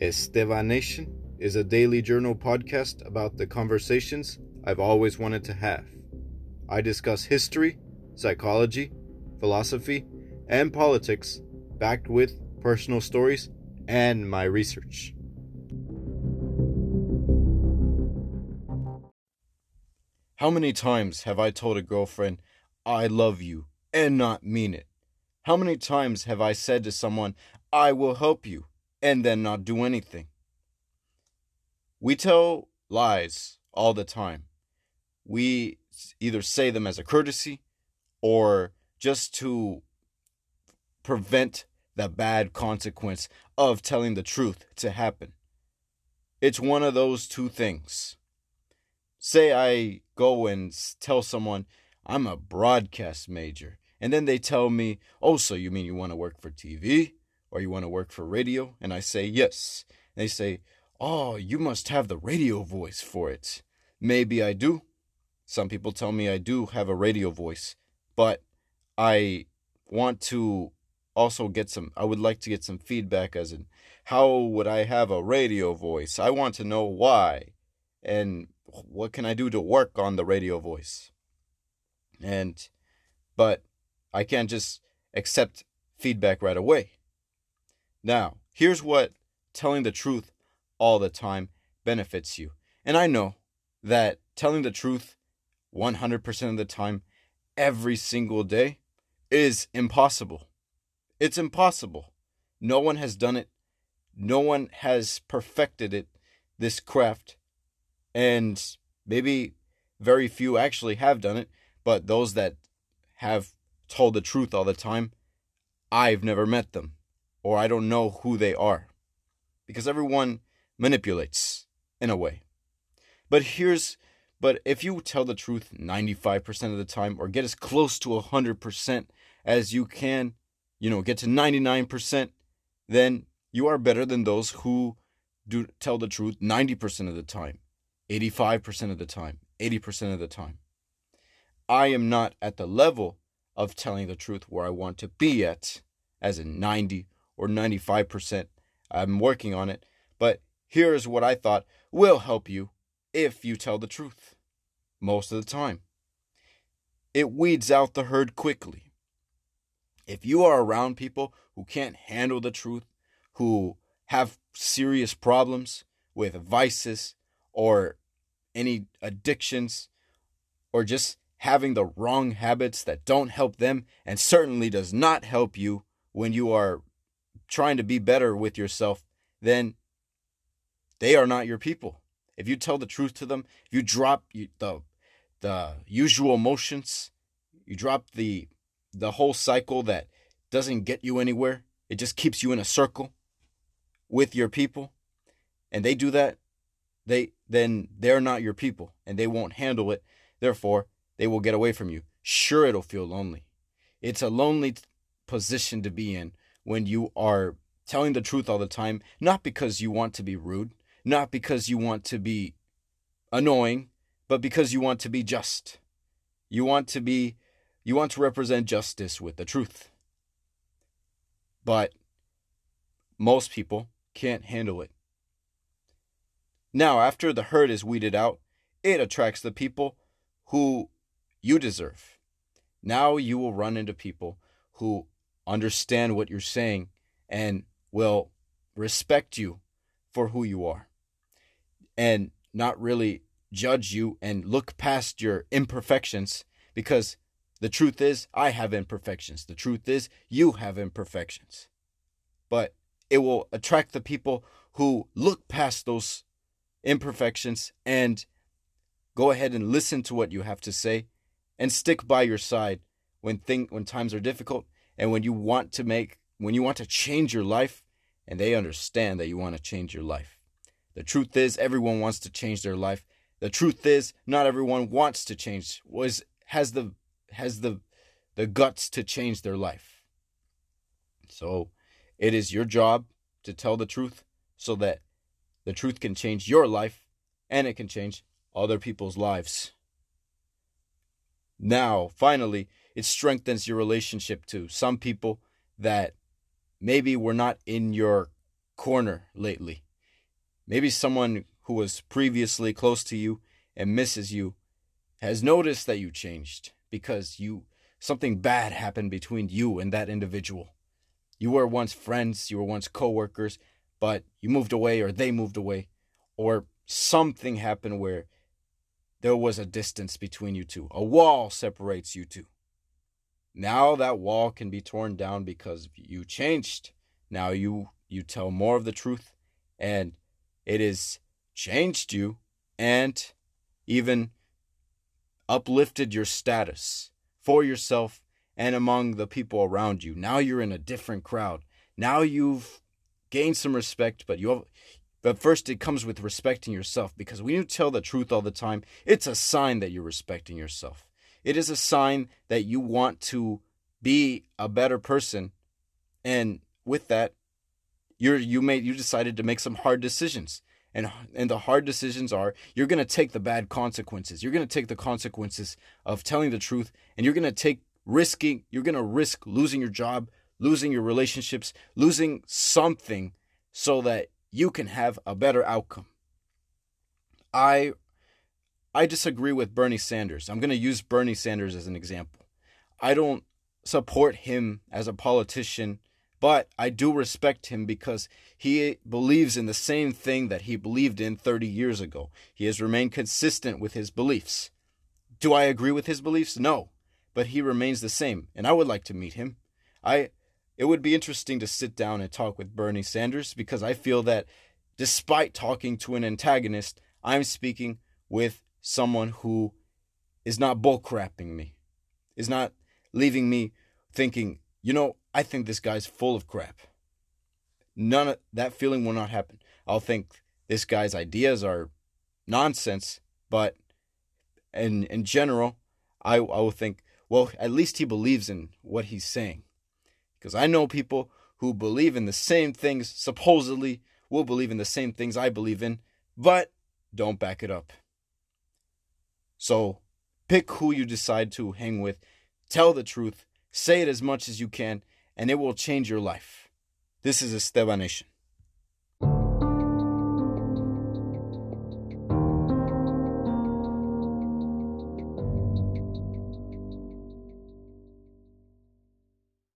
Estebanation is a daily journal podcast about the conversations I've always wanted to have. I discuss history, psychology, philosophy, and politics backed with personal stories and my research. How many times have I told a girlfriend, I love you, and not mean it? How many times have I said to someone, I will help you, and then not do anything? We tell lies all the time. We either say them as a courtesy or just to prevent the bad consequence of telling the truth to happen. It's one of those two things. Say I go and tell someone I'm a broadcast major, and then they tell me, Oh, so you mean you want to work for TV or you want to work for radio? And I say, Yes. They say, Oh, you must have the radio voice for it. Maybe I do. Some people tell me I do have a radio voice, but I want to also get some I would like to get some feedback as in how would I have a radio voice? I want to know why and what can I do to work on the radio voice? And but I can't just accept feedback right away. Now, here's what telling the truth all the time benefits you. And I know that telling the truth 100% of the time every single day is impossible. It's impossible. No one has done it. No one has perfected it, this craft. And maybe very few actually have done it, but those that have told the truth all the time, I've never met them, or I don't know who they are. Because everyone manipulates in a way. But here's but if you tell the truth 95% of the time or get as close to 100% as you can, you know, get to 99%, then you are better than those who do tell the truth 90% of the time, 85% of the time, 80% of the time. I am not at the level of telling the truth where I want to be at, as in 90 or 95%. I'm working on it, but here's what I thought will help you if you tell the truth most of the time. It weeds out the herd quickly. If you are around people who can't handle the truth, who have serious problems with vices or any addictions or just having the wrong habits that don't help them and certainly does not help you when you are trying to be better with yourself, then they are not your people. If you tell the truth to them, if you drop the the usual motions, you drop the the whole cycle that doesn't get you anywhere. It just keeps you in a circle with your people. And they do that, they then they're not your people and they won't handle it. Therefore, they will get away from you. Sure it'll feel lonely. It's a lonely position to be in when you are telling the truth all the time, not because you want to be rude, not because you want to be annoying, but because you want to be just. You want to be you want to represent justice with the truth. But most people can't handle it. Now, after the herd is weeded out, it attracts the people who you deserve. Now you will run into people who understand what you're saying and will respect you for who you are and not really judge you and look past your imperfections because the truth is, I have imperfections. The truth is, you have imperfections. But it will attract the people who look past those imperfections and go ahead and listen to what you have to say and stick by your side when thing when times are difficult and when you want to make when you want to change your life and they understand that you want to change your life. The truth is everyone wants to change their life. The truth is not everyone wants to change was has the has the the guts to change their life. So it is your job to tell the truth so that the truth can change your life and it can change other people's lives. Now, finally, it strengthens your relationship to some people that maybe were not in your corner lately. maybe someone who was previously close to you and misses you has noticed that you changed because you something bad happened between you and that individual. You were once friends, you were once coworkers, but you moved away or they moved away or something happened where there was a distance between you two. A wall separates you two. Now that wall can be torn down because you changed. Now you you tell more of the truth and it has changed you and even uplifted your status for yourself and among the people around you. Now you're in a different crowd. Now you've gained some respect, but you have, but first it comes with respecting yourself because when you tell the truth all the time, it's a sign that you're respecting yourself. It is a sign that you want to be a better person. And with that, you're you made you decided to make some hard decisions. And and the hard decisions are you're going to take the bad consequences. You're going to take the consequences of telling the truth and you're going to take risking you're going to risk losing your job losing your relationships losing something so that you can have a better outcome. I i disagree with bernie sanders i'm going to use bernie sanders as an example i don't support him as a politician but I do respect him because he believes in the same thing that he believed in 30 years ago. He has remained consistent with his beliefs. Do I agree with his beliefs? No, but he remains the same, and I would like to meet him. I it would be interesting to sit down and talk with Bernie Sanders because I feel that despite talking to an antagonist, I'm speaking with someone who is not bullcrapping me, is not leaving me thinking, you know, I think this guy's full of crap. None of that feeling will not happen. I'll think this guy's ideas are nonsense, but in in general, I I will think, well, at least he believes in what he's saying. Because I know people who believe in the same things, supposedly will believe in the same things I believe in, but don't back it up. So pick who you decide to hang with, tell the truth, say it as much as you can, and it will change your life. This is Estebanation.